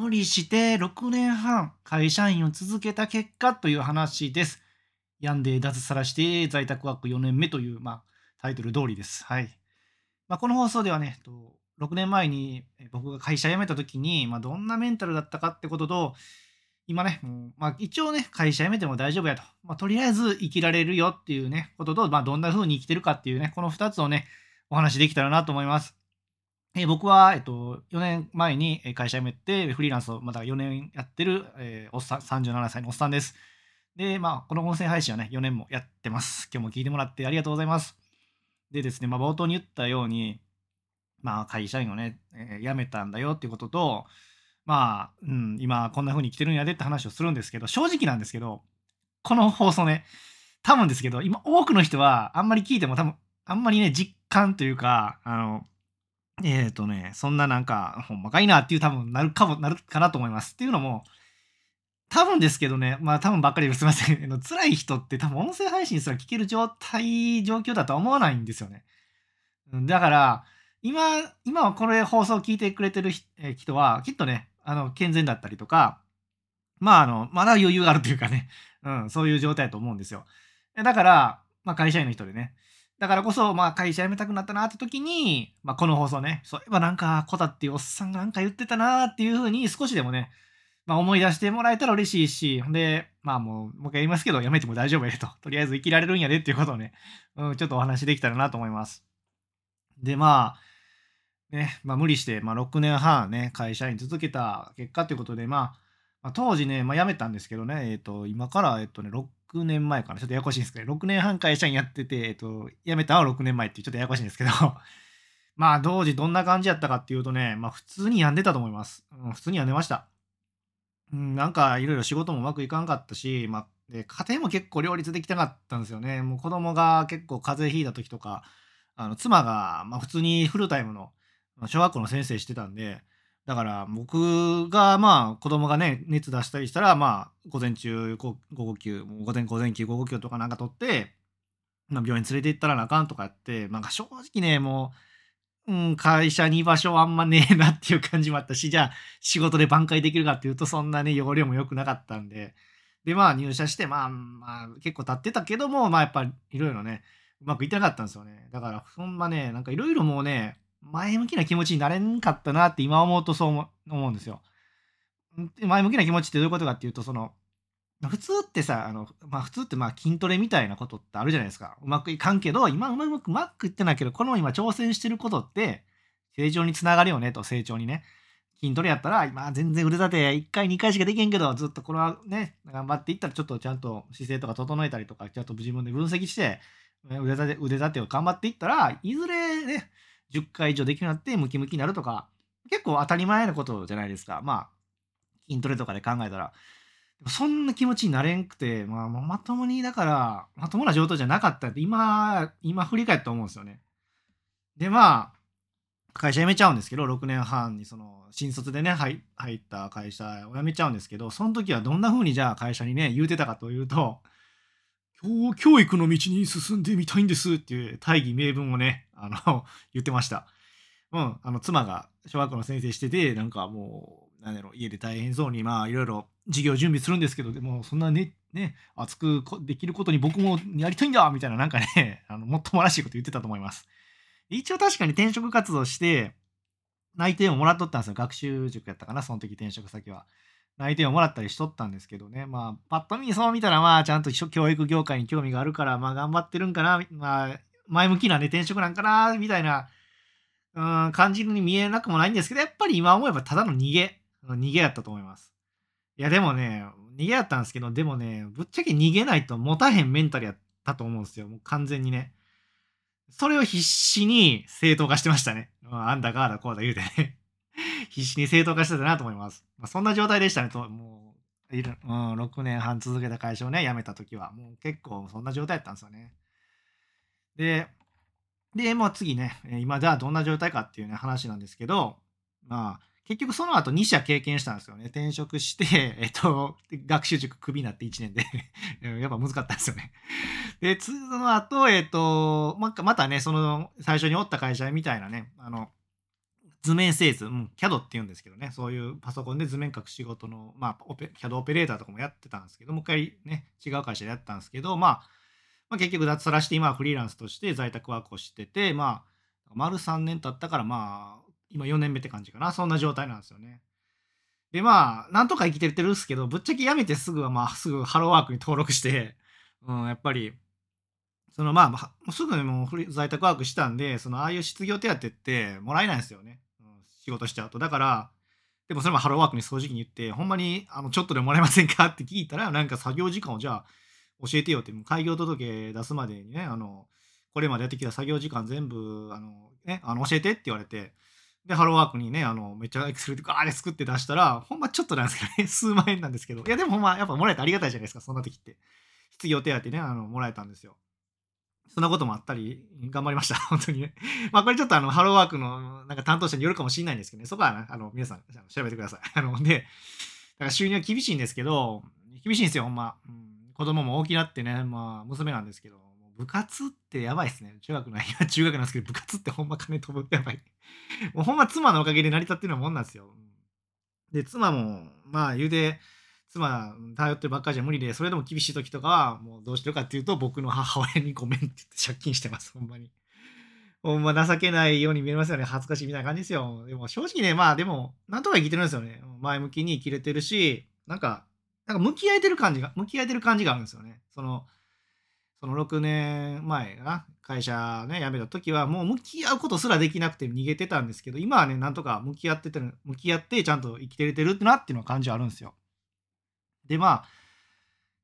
無理して6年半会社員を続けた結果という話です。病んで脱サラして在宅ワーク4年目という、まあ、タイトル通りです。はい。まあ、この放送ではね、6年前に僕が会社辞めた時に、まあ、どんなメンタルだったかってことと、今ね、まあ、一応ね、会社辞めても大丈夫やと。まあ、とりあえず生きられるよっていうね、ことと、まあ、どんな風に生きてるかっていうね、この2つをね、お話できたらなと思います。え、僕は、えっと、4年前に会社辞めて、フリーランスをまだ4年やってる、えー、おっさん、37歳のおっさんです。で、まあ、この音声配信はね、4年もやってます。今日も聞いてもらってありがとうございます。でですね、まあ、冒頭に言ったように、まあ、会社員をね、えー、辞めたんだよっていうことと、まあ、うん、今こんな風に来てるんやでって話をするんですけど、正直なんですけど、この放送ね、多分ですけど、今多くの人はあんまり聞いても多分、あんまりね、実感というか、あの、えっ、とね、そんななんか、ほんまかいなっていう多分なるかも、なるかなと思います。っていうのも、多分ですけどね、まあ多分ばっかりですいません の。辛い人って多分音声配信すら聞ける状態、状況だとは思わないんですよね。だから、今、今はこれ放送を聞いてくれてる人は、きっとね、あの、健全だったりとか、まあ、あの、まだ余裕があるというかね、うん、そういう状態だと思うんですよ。だから、まあ、会社員の人でね、だからこそ、まあ、会社辞めたくなったなって時に、まあ、この放送ね、そういえばなんか、コタっていうおっさんがなんか言ってたなっていうふうに少しでもね、まあ、思い出してもらえたら嬉しいし、ほんで、まあもう、もう一回言いますけど、辞めても大丈夫やでと。とりあえず生きられるんやでっていうことをね、うん、ちょっとお話できたらなと思います。で、まあ、ね、まあ、無理して、まあ、6年半ね、会社員続けた結果ということで、まあ、まあ、当時ね、まあ、辞めたんですけどね、えっ、ー、と、今から、えっ、とね、6年前かな、ちょっとややこしいんですけど、6年半会社員やってて、えっ、と、辞めたのは6年前っていう、ちょっとややこしいんですけど、まあ、当時どんな感じやったかっていうとね、まあ、普通に病んでたと思います。うん、普通に病んでました。うん、なんか、いろいろ仕事もうまくいかんかったし、まあ、で、家庭も結構両立できたかったんですよね。もう子供が結構風邪ひいた時とか、あの妻が、まあ、普通にフルタイムの小学校の先生してたんで、だから僕がまあ子供がね、熱出したりしたら、まあ午前中、午後休、午前午前休、午後休とかなんか取って、まあ、病院連れて行ったらなあかんとかやって、なんか正直ね、もう、うん、会社に居場所あんまねえなっていう感じもあったし、じゃあ仕事で挽回できるかっていうとそんなね、容量も良くなかったんで、で、まあ入社して、まあ、まあ結構経ってたけども、まあやっぱいろいろね、うまくいってなかったんですよね。だから、ほんまね、なんかいろいろもうね、前向きな気持ちになれんかったなって今思うとそう思うんですよ。前向きな気持ちってどういうことかっていうと、その、普通ってさ、あの、まあ普通ってまあ筋トレみたいなことってあるじゃないですか。うまくいかんけど、今うまくうまくいってないけど、この今挑戦してることって成長につながるよねと、成長にね。筋トレやったら、今全然腕立て1回2回しかできへんけど、ずっとこれはね、頑張っていったらちょっとちゃんと姿勢とか整えたりとか、ちゃんと自分で分析して、腕立て、腕立てを頑張っていったら、いずれね、10回以上できるようになってムキムキになるとか、結構当たり前のことじゃないですか。まあ、筋トレとかで考えたら。そんな気持ちになれんくて、まあ、まともに、だから、まともな状態じゃなかったって、今、今振り返って思うんですよね。で、まあ、会社辞めちゃうんですけど、6年半にその、新卒でね、入った会社を辞めちゃうんですけど、その時はどんな風にじゃあ会社にね、言うてたかというと、教育の道に進んでみたいんですっていう大義名分をね、あの、言ってました。うん、あの、妻が小学校の先生してて、なんかもう、なんだろう、家で大変そうに、まあ、いろいろ授業準備するんですけど、でも、そんなね、ね、熱くできることに僕もやりたいんだみたいな、なんかね、あのもっともらしいこと言ってたと思います。一応確かに転職活動して、内定をもらっとったんですよ。学習塾やったかな、その時転職先は。内定をもらったりしとったんですけどね。まあ、パッと見そう見たら、まあ、ちゃんと教育業界に興味があるから、まあ、頑張ってるんかな、まあ、前向きなね、転職なんかな、みたいな、うん、感じに見えなくもないんですけど、やっぱり今思えばただの逃げ、逃げやったと思います。いや、でもね、逃げやったんですけど、でもね、ぶっちゃけ逃げないと持たへんメンタルやったと思うんですよ。もう完全にね。それを必死に正当化してましたね。あんだかあだこうだ言うてね。必死に正当化してたなと思います。まあ、そんな状態でしたね、ともう、うん、6年半続けた会社をね、辞めた時は、もう結構そんな状態だったんですよね。で、で、まあ次ね、今ではどんな状態かっていうね、話なんですけど、まあ、結局その後2社経験したんですよね。転職して、えっと、学習塾クビになって1年で やっぱ難かったんですよね。で、その後、えっと、ままたね、その最初におった会社みたいなね、あの、図面製図、うん、CAD って言うんですけどね、そういうパソコンで図面書く仕事の、まあ、オペ CAD オペレーターとかもやってたんですけど、もう一回ね、違う会社でやったんですけど、まあ、まあ、結局脱サラして今はフリーランスとして在宅ワークをしてて、まあ、丸3年経ったから、まあ、今4年目って感じかな。そんな状態なんですよね。で、まあ、なんとか生きてるんですけど、ぶっちゃけ辞めてすぐは、まあ、すぐハローワークに登録して、うん、やっぱり、そのまあ、まあ、すぐにもう在宅ワークしたんで、そのああいう失業手当ってもらえないんですよね。仕事しちゃうと。だから、でもそれもハローワークに正直に言って、ほんまにあのちょっとでもらえませんか？って聞いたら、なんか作業時間をじゃあ教えてよって、開業届出すまでにね、あの、これまでやってきた作業時間全部、あの、ね、あの教えてって言われて、で、ハローワークにね、あの、めっちゃエクセルでガーで作って出したら、ほんまちょっとなんですけどね、数万円なんですけど、いや、でもほんま、やっぱもらえてありがたいじゃないですか、そんな時って。失業手当ね、あの、もらえたんですよ。そんなこともあったり、頑張りました。本当にね。まあ、これちょっとあの、ハローワークのなんか担当者によるかもしれないんですけどね、そこは、あの、皆さん調べてください。あの、で、だから収入は厳しいんですけど、厳しいんですよ、ほんま。うん、子供も大きなってね、まあ、娘なんですけど、部活ってやばいっすね。中学の、今中学なんですけど、部活ってほんま金飛ぶってやばい。もうほんま妻のおかげで成り立ってるようなもんなんですよ。で、妻も、まあ言うて、妻頼ってるばっかりじゃ無理で、それでも厳しい時とかは、もうどうしてるかっていうと、僕の母親にごめんって言って借金してます、ほんまに。ほんま情けないように見えますよね。恥ずかしいみたいな感じですよ。でも正直ね、まあでも、なんとか生きてるんですよね。前向きに生きれてるし、なんか、なんか向き合えてる感じが、向き合えてる感じがあるんですよね。その、その6年前かな、会社ね、辞めた時は、もう向き合うことすらできなくて逃げてたんですけど、今はね、なんとか向き合ってて、向き合ってちゃんと生きてれてるってなっていうのは感じはあるんですよ。で、まあ、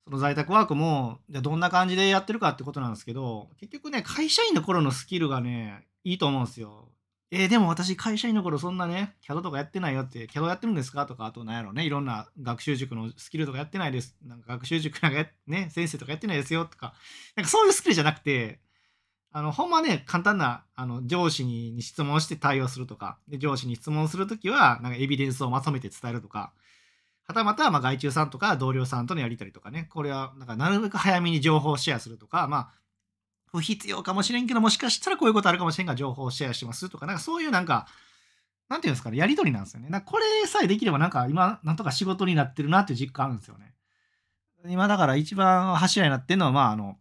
その在宅ワークも、じゃどんな感じでやってるかってことなんですけど、結局ね、会社員の頃のスキルがね、いいと思うんですよ。えー、でも私会社員の頃そんなね、CAD とかやってないよって、CAD やってるんですかとか、あと何やろね、いろんな学習塾のスキルとかやってないです。なんか学習塾なんかね、先生とかやってないですよとか、なんかそういうスキルじゃなくて、あの、ほんまね、簡単な、あの、上司に質問して対応するとか、で、上司に質問するときは、なんかエビデンスをまとめて伝えるとか、はたまた、まあ、外注さんとか同僚さんとのやり取りとかね、これは、なんか、なるべく早めに情報をシェアするとか、まあ、不必要かもしれんけど、もしかしたらこういうことあるかもしれんが、情報をシェアしますとか、なんかそういうなんか、なんていうんですかね、やり取りなんですよね。なんかこれさえできれば、なんか今、なんとか仕事になってるなっていう実感あるんですよね。今だから一番柱になってるのは、まあ、あの、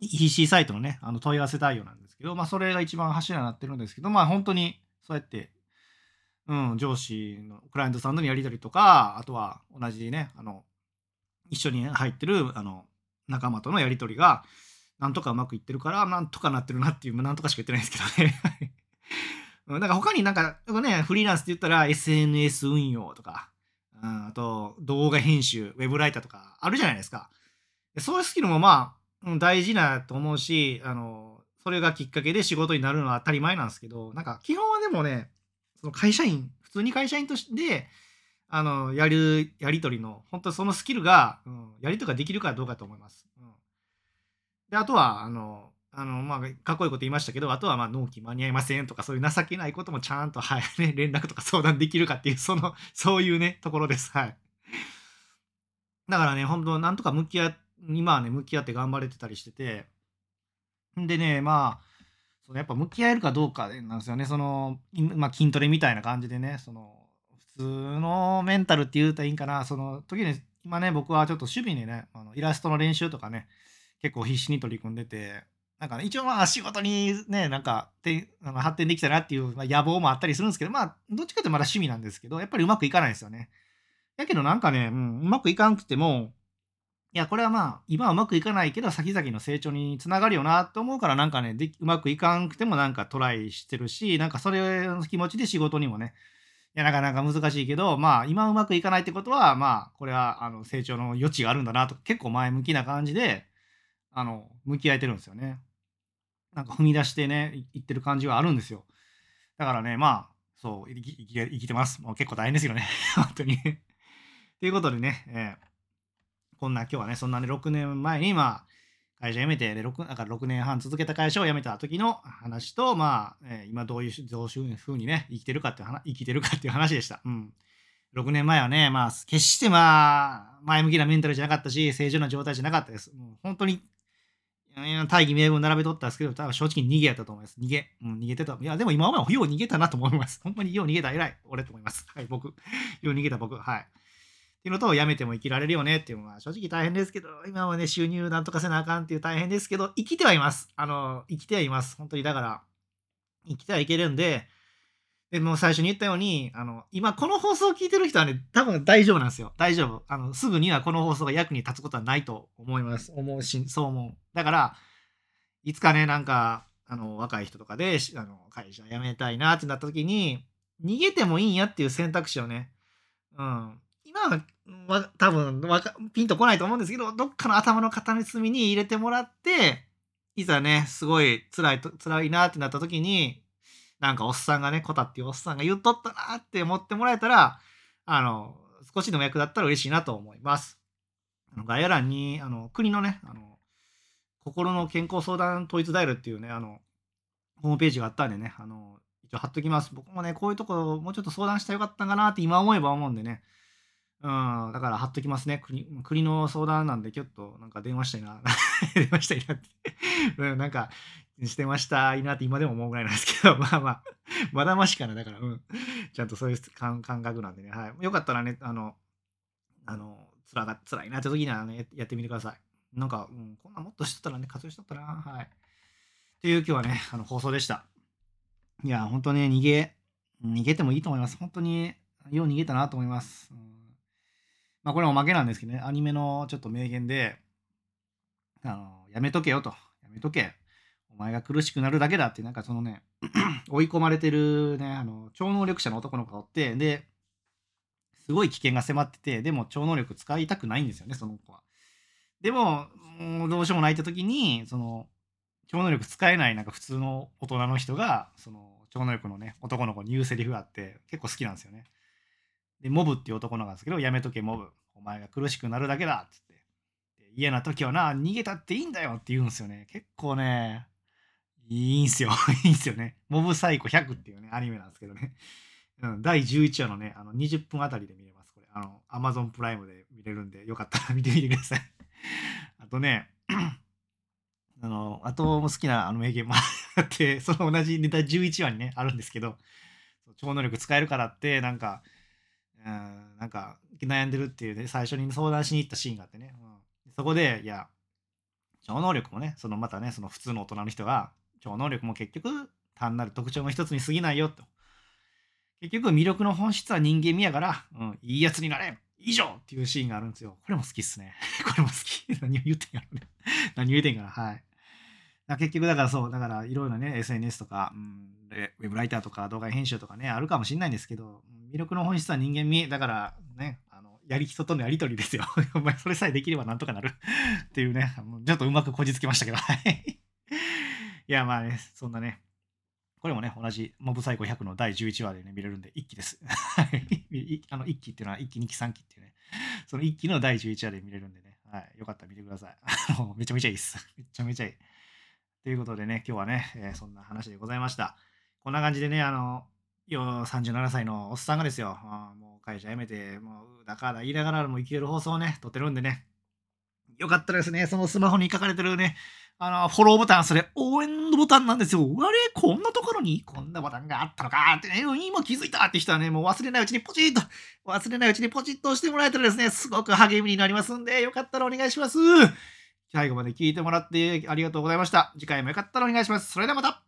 EC サイトのね、あの問い合わせ対応なんですけど、まあ、それが一番柱になってるんですけど、まあ、本当にそうやって、うん、上司のクライアントさんとのやり取りとか、あとは同じね、あの、一緒に入ってる、あの、仲間とのやり取りが、なんとかうまくいってるから、なんとかなってるなっていう、なんとかしか言ってないんですけどね。なんか他になんか、ね、フリーランスって言ったら SNS 運用とか、うん、あと動画編集、ウェブライターとかあるじゃないですか。そういうスキルもまあ、大事なと思うし、あの、それがきっかけで仕事になるのは当たり前なんですけど、なんか基本はでもね、その会社員、普通に会社員として、あの、やる、やりとりの、本当そのスキルが、うん、やりとかできるかどうかと思います。うんで、あとは、あの、あの、まあ、かっこいいこと言いましたけど、あとは、まあ、納期間に合いませんとか、そういう情けないこともちゃんと、はい、ね、連絡とか相談できるかっていう、その、そういうね、ところです。はい。だからね、本当なんとか向き合、今はね、向き合って頑張れてたりしてて、んでね、まあ、そのやっぱ向き合えるかどうかなんですよね。その、まあ、筋トレみたいな感じでね、その、普通のメンタルって言うといいんかな、その時に、今ね、僕はちょっと守備にね、あのイラストの練習とかね、結構必死に取り組んでて、なんかね、一応まあ仕事にね、なんかてあの発展できたなっていう、野望もあったりするんですけど、まあ、どっちかってまだ趣味なんですけど、やっぱりうまくいかないですよね。やけどなんかね、うん、うまくいかんくても、いや、これはまあ、今はうまくいかないけど、先々の成長につながるよなと思うから、なんかね、でうまくいかんくてもなんかトライしてるし、なんかそれの気持ちで仕事にもね、いや、なかなか難しいけど、まあ、今うまくいかないってことは、まあ、これは、あの、成長の余地があるんだなと、結構前向きな感じで、あの、向き合えてるんですよね。なんか踏み出してね、いってる感じはあるんですよ。だからね、まあ、そう、生き生きてます。もう結構大変ですよね。本当にということでね、えー、こんな今日はね、そんなね、6年前に、まあ、会社辞めて、で、6, だから6年半続けた会社を辞めた時の話と、まあ、えー、今どういう、どういうふうにね、生きてるかっていう話、生きてるかっていう話でした。うん。6年前はね、まあ、決してまあ、前向きなメンタルじゃなかったし、正常な状態じゃなかったです。もう本当に大義名分並べとったんですけど、多分正直逃げやったと思います。逃げ。うん、逃げてた。いや、でも今までよう逃げたなと思います。ほんまによう逃げた。偉い。俺と思います。はい、僕。よう逃げた僕。はい。っていうのと、辞めても生きられるよねっていうのは正直大変ですけど、今はね、収入なんとかせなあかんっていう大変ですけど、生きてはいます。あの、生きてはいます。本当にだから、生きてはいけるんで、でも最初に言ったように、あの、今この放送を聞いてる人はね、多分大丈夫なんですよ。大丈夫。あの、すぐにはこの放送が役に立つことはないと思います。思うし、そう思う。だから、いつかね、なんか、あの、若い人とかで、あの、会社辞めたいなってなった時に、逃げてもいいんやっていう選択肢をね、うん。今は、多分わか、ピンとこないと思うんですけど、どっかの頭の片隅に入れてもらって、いざね、すごい辛いと、辛いなってなった時に、なんかおっさんがね、コタっていうおっさんが言っとったなって思ってもらえたら、あの、少しでも役立ったら嬉しいなと思います。概要欄に、あの、国のね、あの、心の健康相談統一ダイルっていうね、あの、ホームページがあったんでね、あの、一応貼っときます。僕もね、こういうとこもうちょっと相談したらよかったんかなって今思えば思うんでね、うん、だから貼っときますね。国国の相談なんで、ちょっとなんか電話したいな。電話したいなって うん、なんか、してましたいいなって今でも思うぐらいなんですけど、まあまあ、まだましかな。だから、うん。ちゃんとそういう感覚なんでね。はい。よかったらね、あの、あの、つらが、辛いなって時にはね、やってみてください。なんか、うん、こんなもっとしとったらね、活用しとったら、はい。っていう今日はね、あの、放送でした。いや、本当ね、逃げ、逃げてもいいと思います。本当に、よう逃げたなと思います。うんまあ、これおまけなんですけどね、アニメのちょっと名言で、あの、やめとけよと、やめとけ。お前が苦しくなるだけだって、なんかそのね、追い込まれてるね、あの、超能力者の男の子がおって、で、すごい危険が迫ってて、でも超能力使いたくないんですよね、その子は。でも、もうどうしようもないって時に、その、超能力使えないなんか普通の大人の人が、その、超能力のね、男の子に言うセリフがあって、結構好きなんですよね。で、モブっていう男なんですけど、やめとけ、モブ。お前が苦しくなるだけだっつって。嫌な時はな、逃げたっていいんだよって言うんですよね。結構ね、いいんすよ。いいんすよね。モブサイコ100っていうね、アニメなんですけどね。うん、第11話のね、あの20分あたりで見れます。これ、あの、アマゾンプライムで見れるんで、よかったら見てみてください。あとね、あの、あとも好きなあの名言もあって、その同じネタ11話にね、あるんですけど、超能力使えるからって、なんか、うん、なんか悩んでるっていうね、最初に相談しに行ったシーンがあってね、うん、そこで、いや、超能力もね、そのまたね、その普通の大人の人が、超能力も結局単なる特徴の一つに過ぎないよと。結局魅力の本質は人間味やから、うん、いいやつになれ以上っていうシーンがあるんですよ。これも好きっすね。これも好き。何を言ってんやろね。何を言ってんかな。はい。結局だからそう、だからいろいろね、SNS とか、うん、ウェブライターとか動画編集とかね、あるかもしれないんですけど、魅力の本質は人間味。だからね、あの、やり人とのやりとりですよ。お前それさえできればなんとかなる っていうね、ちょっとうまくこじつけましたけど、い。や、まあね、そんなね、これもね、同じモブサイコ100の第11話でね、見れるんで、1期です。あの、1期っていうのは1期、2期、3期っていうね、その1期の第11話で見れるんでね、はい、よかったら見てください。めちゃめちゃいいです。めちゃめちゃいい。ということでね、今日はね、えー、そんな話でございました。こんな感じでね、あの、よ37歳のおっさんがですよ、もう会社辞めて、もうだから言いながらも生きれる放送をね、撮ってるんでね、よかったらですね、そのスマホに書かれてるね、あの、フォローボタン、それ応援のボタンなんですよ。あれこんなところにこんなボタンがあったのかってね、今気づいたって人はね、もう忘れないうちにポチッと、忘れないうちにポチッと押してもらえたらですね、すごく励みになりますんで、よかったらお願いします。最後まで聞いてもらってありがとうございました。次回もよかったらお願いします。それではまた